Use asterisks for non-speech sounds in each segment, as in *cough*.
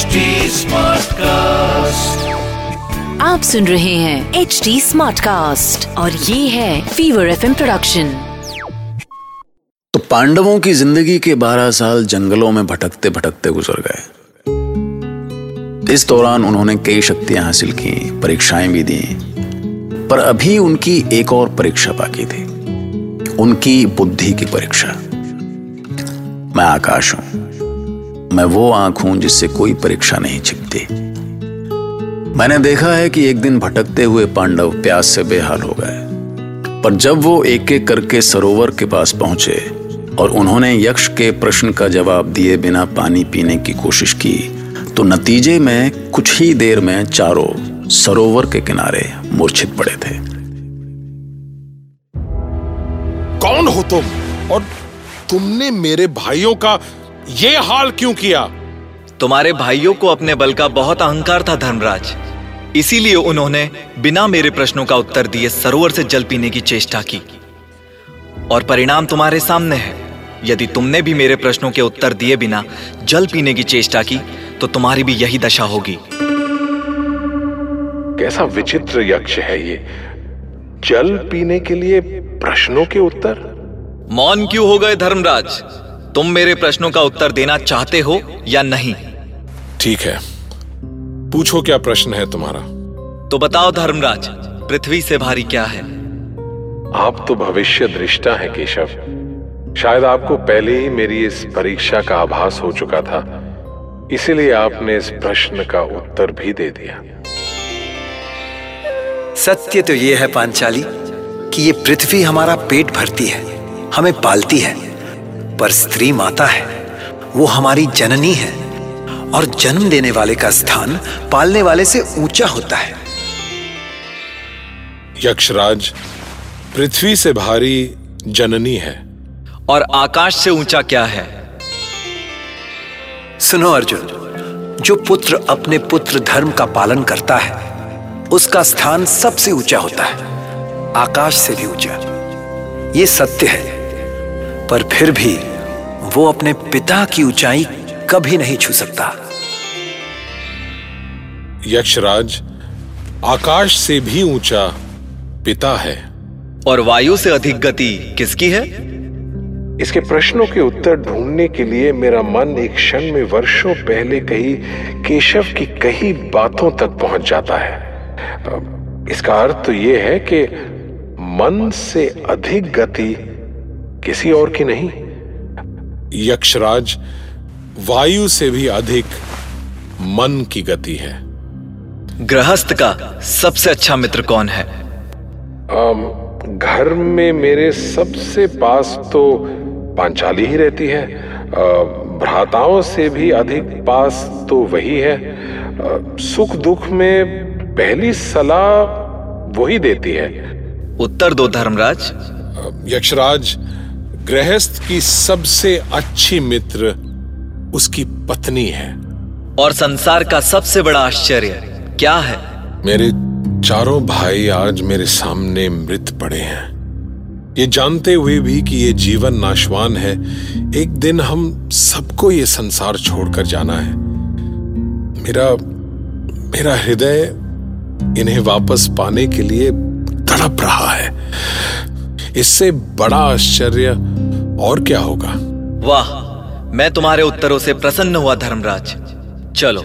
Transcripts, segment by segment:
HD Smartcast. आप सुन रहे हैं एच डी स्मार्ट कास्ट और ये है फीवर एफ़ प्रोडक्शन तो पांडवों की ज़िंदगी के बारह साल जंगलों में भटकते भटकते गुजर गए। इस दौरान उन्होंने कई शक्तियाँ हासिल की परीक्षाएँ भी दी। पर अभी उनकी एक और परीक्षा बाकी थी। उनकी बुद्धि की परीक्षा। मैं आकाश हूँ। मैं वो आँख हूँ जिससे कोई परीक्षा नहीं छिपती। मैंने देखा है कि एक दिन भटकते हुए पांडव प्यास से बेहाल हो गए। पर जब वो एक एक करके सरोवर के पास पहुँचे और उन्होंने यक्ष के प्रश्न का जवाब दिए बिना पानी पीने की कोशिश की तो नतीजे में कुछ ही देर में चारों सरोवर के किनारे मूर्छित पड़े थे। कौन हो तुम? और तुमने मेरे भाइयों का ये हाल क्यों किया? तुम्हारे भाइयों को अपने बल का बहुत अहंकार था धर्मराज। इसीलिए उन्होंने बिना मेरे प्रश्नों का उत्तर दिए सरोवर से जल पीने की चेष्टा की। और परिणाम तुम्हारे सामने है। यदि तुमने भी मेरे प्रश्नों के उत्तर दिए बिना जल पीने की चेष्टा की तो तुम्हारी भी यही दशा होगी। कैसा विचित्र यक्ष है ये। जल पीने के लिए प्रश्नों के उत्तर? मौन क्यों हो गए धर्मराज? तुम मेरे प्रश्नों का उत्तर देना चाहते हो या नहीं? ठीक है। पूछो क्या प्रश्न है तुम्हारा। तो बताओ धर्मराज पृथ्वी से भारी क्या है? आप तो भविष्य दृष्टा है केशव। शायद आपको पहले ही मेरी इस परीक्षा का आभास हो चुका था। इसीलिए आपने इस प्रश्न का उत्तर भी दे दिया। सत्य तो यह है पांचाली कि ये पृथ्वी हमारा पेट भरती है हमें पालती है। पर स्त्री माता है। वो हमारी जननी है। और जन्म देने वाले का स्थान पालने वाले से ऊँचा होता है। यक्षराज पृथ्वी से भारी जननी है। और आकाश से ऊँचा क्या है? सुनो अर्जुन जो पुत्र अपने पुत्र धर्म का पालन करता है उसका स्थान सबसे ऊँचा होता है। आकाश से भी ऊँचा। ये सत्य है। पर फिर भी वो अपने पिता की ऊंचाई कभी नहीं छू सकता। यक्षराज आकाश से भी ऊँचा पिता है। और वायु से अधिक गति किसकी है? इसके प्रश्नों के उत्तर ढूँढने के लिए मेरा मन एक क्षण में वर्षों पहले कही केशव की कई बातों तक पहुँच जाता है। इसका अर्थ तो यह है कि मन से अधिक गति किसी और की नहीं। यक्षराज वायु से भी अधिक मन की गति है। गृहस्थ का सबसे अच्छा मित्र कौन है? आम, घर में मेरे सबसे पास तो पांचाली ही रहती है। भ्राताओं से भी अधिक पास तो वही है। आ, सुख दुख में पहली सलाह वही देती है। उत्तर दो धर्मराज। यक्षराज गृहस्थ की सबसे अच्छी मित्र उसकी पत्नी है। और संसार का सबसे बड़ा आश्चर्य क्या है? मेरे चारों भाई आज मेरे सामने मृत पड़े हैं। ये जानते हुए भी कि ये जीवन नाशवान है। एक दिन हम सबको ये संसार छोड़कर जाना है। मेरा मेरा हृदय इन्हें वापस पाने के लिए तड़प रहा है। इससे बड़ा आश्चर्य और क्या होगा? वाह मैं तुम्हारे उत्तरों से प्रसन्न हुआ धर्मराज। चलो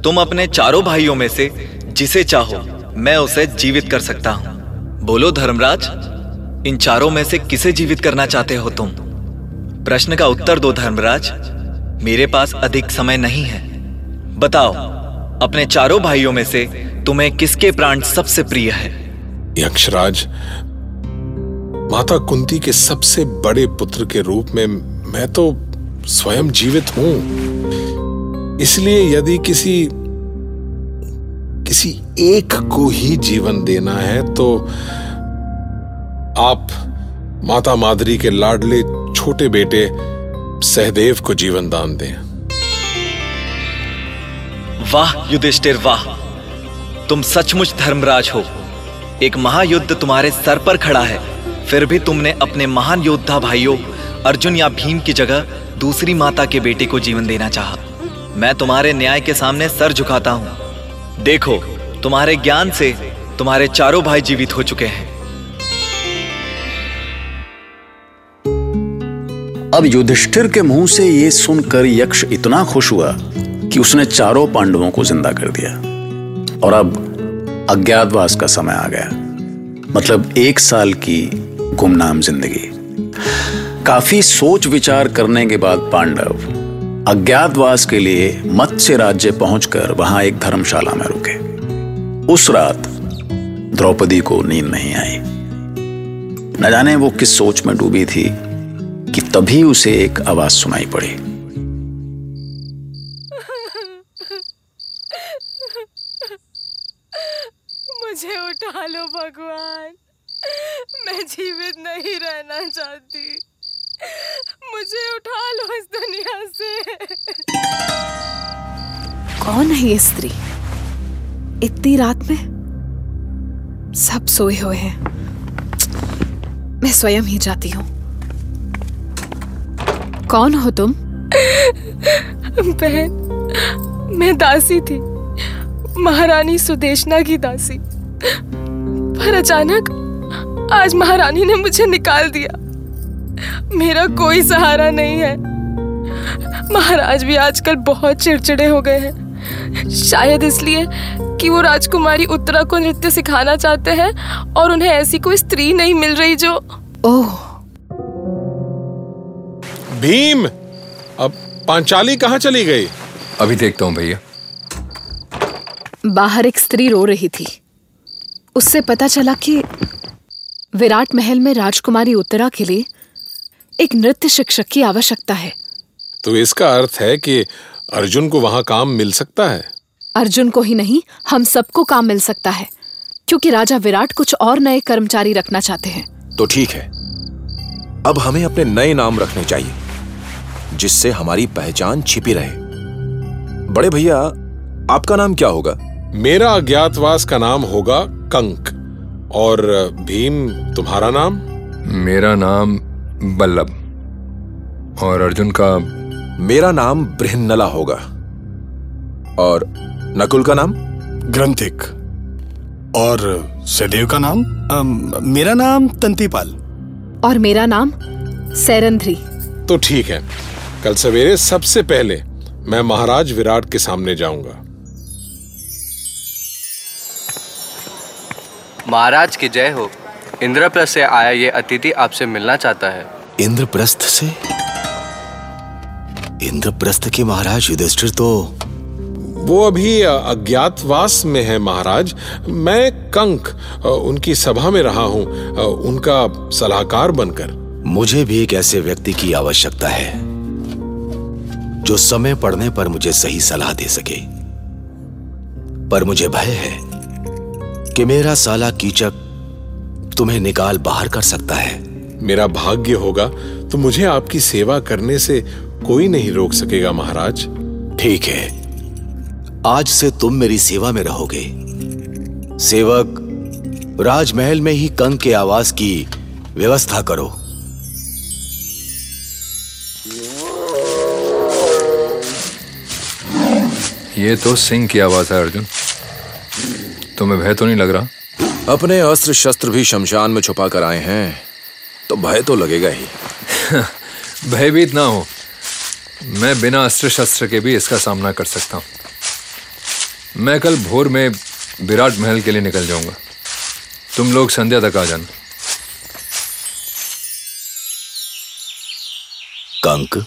तुम अपने चारों भाइयों में से जिसे चाहो मैं उसे जीवित कर सकता हूँ। बोलो धर्मराज इन चारों में से किसे जीवित करना चाहते हो तुम? प्रश्न का उत्तर दो धर्मराज मेरे पास अधिक समय नहीं है। बताओ अपने चारों भाइयों में से तुम्हें किसके प्राण सबसे प्रिय है? यक्षराज माता कुंती के सबसे बड़े पुत्र के रूप में मैं तो स्वयं जीवित हूँ। इसलिए यदि किसी किसी एक को ही जीवन देना है तो आप माता माधुरी के लाडले छोटे बेटे सहदेव को जीवन दान दें। वाह, युधिष्ठिर, वाह। तुम सचमुच धर्मराज हो। एक महायुद्ध तुम्हारे सर पर खड़ा है। फिर भी तुमने अपने महान योद्धा भाइयों, अर्जुन या भीम की जगह दूसरी माता के बेटे को जीवन देना चाहा। मैं तुम्हारे न्याय के सामने सर झुकाता हूँ। देखो, तुम्हारे ज्ञान से तुम्हारे चारों भाई जीवित हो चुके हैं। अब युधिष्ठिर के मुँह से ये सुनकर यक्ष इतना खुश हुआ कि उसने चारों पांडवों को ज़िंदा कर दिया। और अब अज्ञातवास का समय आ गया। मतलब एक साल की गुमनाम ज़िंदगी। काफ़ी सोच विचार करने के बाद पांडव अज्ञातवास के लिए मत्स्य राज्य पहुंचकर वहाँ एक धर्मशाला में रुके। उस रात द्रौपदी को नींद नहीं आई। न जाने वो किस सोच में डूबी थी कि तभी उसे एक आवाज़ सुनाई पड़ी। मुझे उठा लो भगवान। मैं जीवित नहीं रहना चाहती। मुझे उठा लो इस दुनिया से। कौन है ये स्त्री? इतनी रात में सब सोए हुए हैं। मैं स्वयं ही जाती हूँ। कौन हो तुम? बहन मैं दासी थी। महारानी सुदेशना की दासी। पर अचानक आज महारानी ने मुझे निकाल दिया। मेरा कोई सहारा नहीं है। महाराज भी आजकल बहुत चिड़चिड़े हो गए हैं। शायद इसलिए कि वो राजकुमारी उत्तरा को नृत्य सिखाना चाहते हैं और उन्हें ऐसी कोई स्त्री नहीं मिल रही जो ओह। भीम अब पांचाली कहाँ चली गई? अभी देखता हूँ भैया। बाहर एक स्त्री रो रही थी। उससे पता चला कि विराट महल में राजकुमारी उत्तरा के लिए एक नृत्य शिक्षक की आवश्यकता है। तो इसका अर्थ है कि अर्जुन को वहाँ काम मिल सकता है? अर्जुन को ही नहीं हम सबको काम मिल सकता है क्योंकि राजा विराट कुछ और नए कर्मचारी रखना चाहते हैं। तो ठीक है। अब हमें अपने नए नाम रखने चाहिए जिससे हमारी पहचान छिपी रहे। बड़े भैया आपका नाम क्या होगा? मेरा अज्ञातवास का नाम होगा कंक। और भीम तुम्हारा नाम? मेरा नाम बल्लभ। और अर्जुन का मेरा नाम बृहन्नला होगा। और नकुल का नाम? ग्रंथिक। और सहदेव का नाम? अम, मेरा नाम तंतीपाल। और मेरा नाम सैरंध्री। तो ठीक है कल सवेरे सबसे पहले मैं महाराज विराट के सामने जाऊँगा। महाराज की जय हो। इंद्रप्रस्थ से आया ये अतिथि आपसे मिलना चाहता है। इंद्रप्रस्थ से? इंद्रप्रस्थ के महाराज युधिष्ठिर तो वो अभी अज्ञातवास में है महाराज। मैं कंक उनकी सभा में रहा हूँ। उनका सलाहकार बनकर। मुझे भी एक ऐसे व्यक्ति की आवश्यकता है जो समय पड़ने पर मुझे सही सलाह दे सके। पर मुझे भय है कि मेरा साला कीचक तुम्हें निकाल बाहर कर सकता है। मेरा भाग्य होगा तो मुझे आपकी सेवा करने से कोई नहीं रोक सकेगा महाराज। ठीक है। आज से तुम मेरी सेवा में रहोगे। सेवक राजमहल में ही कंग के आवास की व्यवस्था करो। ये तो सिंह की आवाज़ है अर्जुन। तुम्हें भय तो नहीं लग रहा? अपने अस्त्र शस्त्र भी शमशान में छुपा कर आए हैं तो भय तो लगेगा ही। *laughs* भयभीत ना हो मैं बिना अस्त्र शस्त्र के भी इसका सामना कर सकता हूँ। मैं कल भोर में विराट महल के लिए निकल जाऊँगा। तुम लोग संध्या तक आ जाना। कंक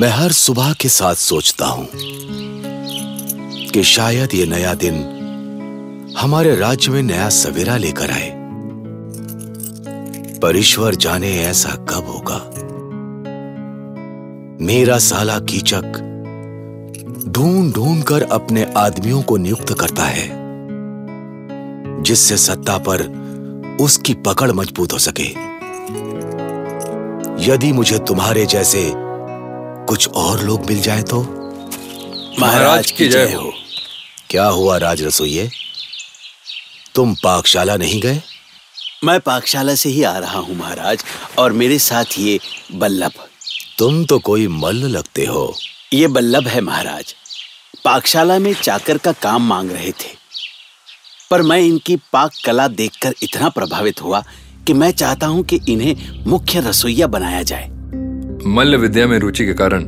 मैं हर सुबह के साथ सोचता हूँ। कि शायद ये नया दिन हमारे राज्य में नया सवेरा लेकर आए। पर ईश्वर जाने ऐसा कब होगा? मेरा साला कीचक ढूंढ ढूंढ कर अपने आदमियों को नियुक्त करता है, जिससे सत्ता पर उसकी पकड़ मज़बूत हो सके। यदि मुझे तुम्हारे जैसे कुछ और लोग मिल जाए तो? महाराज की जय हो। क्या हुआ राज रसोइये तुम पाकशाला नहीं गए? मैं पाकशाला से ही आ रहा हूँ महाराज और मेरे साथ ये बल्लभ। तुम तो कोई मल्ल लगते हो। ये बल्लभ है महाराज। पाकशाला में चाकर का काम मांग रहे थे। पर मैं इनकी पाक कला देखकर इतना प्रभावित हुआ कि मैं चाहता हूँ कि इन्हें मुख्य रसोईया बनाया जाए। मल्ल विद्या में रुचि के कारण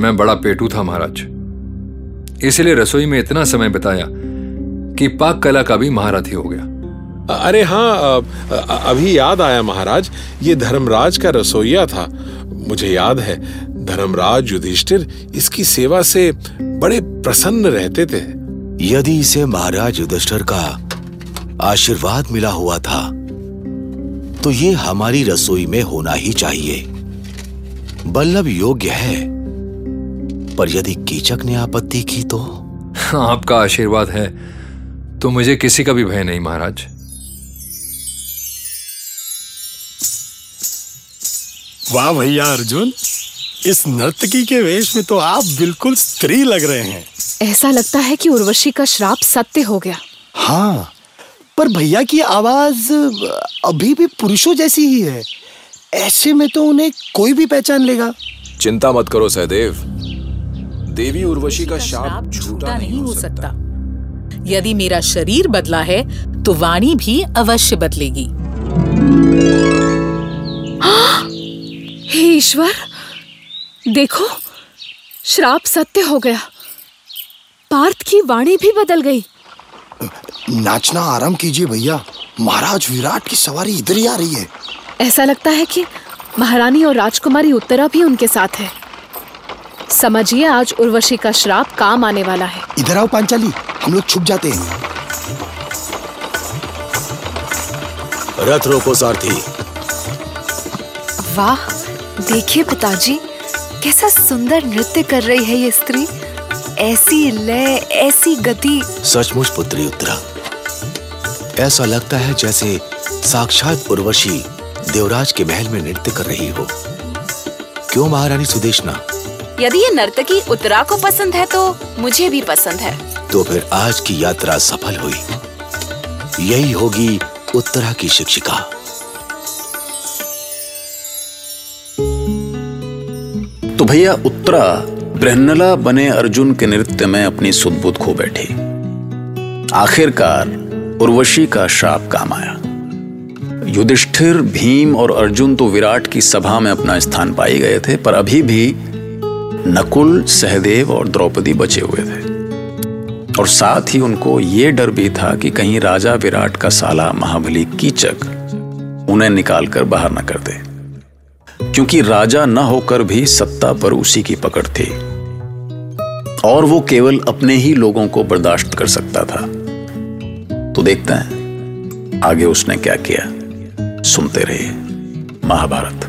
मैं बड़ा पेटू था महाराज। इसलिए रसोई में इतना समय बिताया कि पाक कला का भी महारथी हो गया। अरे हाँ अभी याद आया महाराज ये धर्मराज का रसोईया था। मुझे याद है धर्मराज युधिष्ठिर इसकी सेवा से बड़े प्रसन्न रहते थे। यदि इसे महाराज युधिष्ठिर का आशीर्वाद मिला हुआ था तो ये हमारी रसोई में होना ही चाहिए। बल्लभ योग्य है। पर यदि कीचक ने आपत्ति की तो? आपका आशीर्वाद है। तो मुझे किसी का भी भय नहीं महाराज। वाह भैया अर्जुन इस नर्तकी के वेश में तो आप बिल्कुल स्त्री लग रहे हैं। ऐसा लगता है कि उर्वशी का श्राप सत्य हो गया। हाँ पर भैया की आवाज़ अभी भी पुरुषों जैसी ही है। ऐसे में तो उन्हें कोई भी पहचान लेगा। चिंता मत करो सहदेव। देवी उर्वशी का शाप झूठा नहीं हो सकता। यदि मेरा शरीर बदला है तो वाणी भी अवश्य बदलेगी। हे! ईश्वर! देखो श्राप सत्य हो गया। पार्थ की वाणी भी बदल गई। नाचना आराम कीजिए भैया। महाराज विराट की सवारी इधर ही आ रही है। ऐसा लगता है कि महारानी और राजकुमारी उत्तरा भी उनके साथ है। समझिए आज उर्वशी का श्राप काम आने वाला है। इधर आओ पांचाली हम लोग छुप जाते हैं। रथ रोको सारथी। वाह देखिए पिताजी कैसा सुंदर नृत्य कर रही है ये स्त्री। ऐसी लय ऐसी गति। सचमुच पुत्री उत्तरा ऐसा लगता है जैसे साक्षात उर्वशी देवराज के महल में नृत्य कर रही हो। क्यों महारानी सुदेशना? यदि ये नर्तकी उत्तरा को पसंद है तो मुझे भी पसंद है। तो फिर आज की यात्रा सफल हुई। यही होगी उत्तरा की शिक्षिका। तो भैया, उत्तरा ब्रहनला बने अर्जुन के नृत्य में अपनी सुदबुद खो बैठी। आखिरकार उर्वशी का श्राप काम आया। युधिष्ठिर, भीम और अर्जुन तो विराट की सभा में अपना स्थान पाई गए थे, पर अभी भी नकुल, सहदेव और द्रौपदी बचे हुए थे। और साथ ही उनको ये डर भी था कि कहीं राजा विराट का साला महाबली कीचक उन्हें निकालकर बाहर न कर दे। क्योंकि राजा न होकर भी सत्ता पर उसी की पकड़ थी। और वो केवल अपने ही लोगों को बर्दाश्त कर सकता था। तो देखते हैं, आगे उसने क्या किया। सुनते रहिए, महाभारत।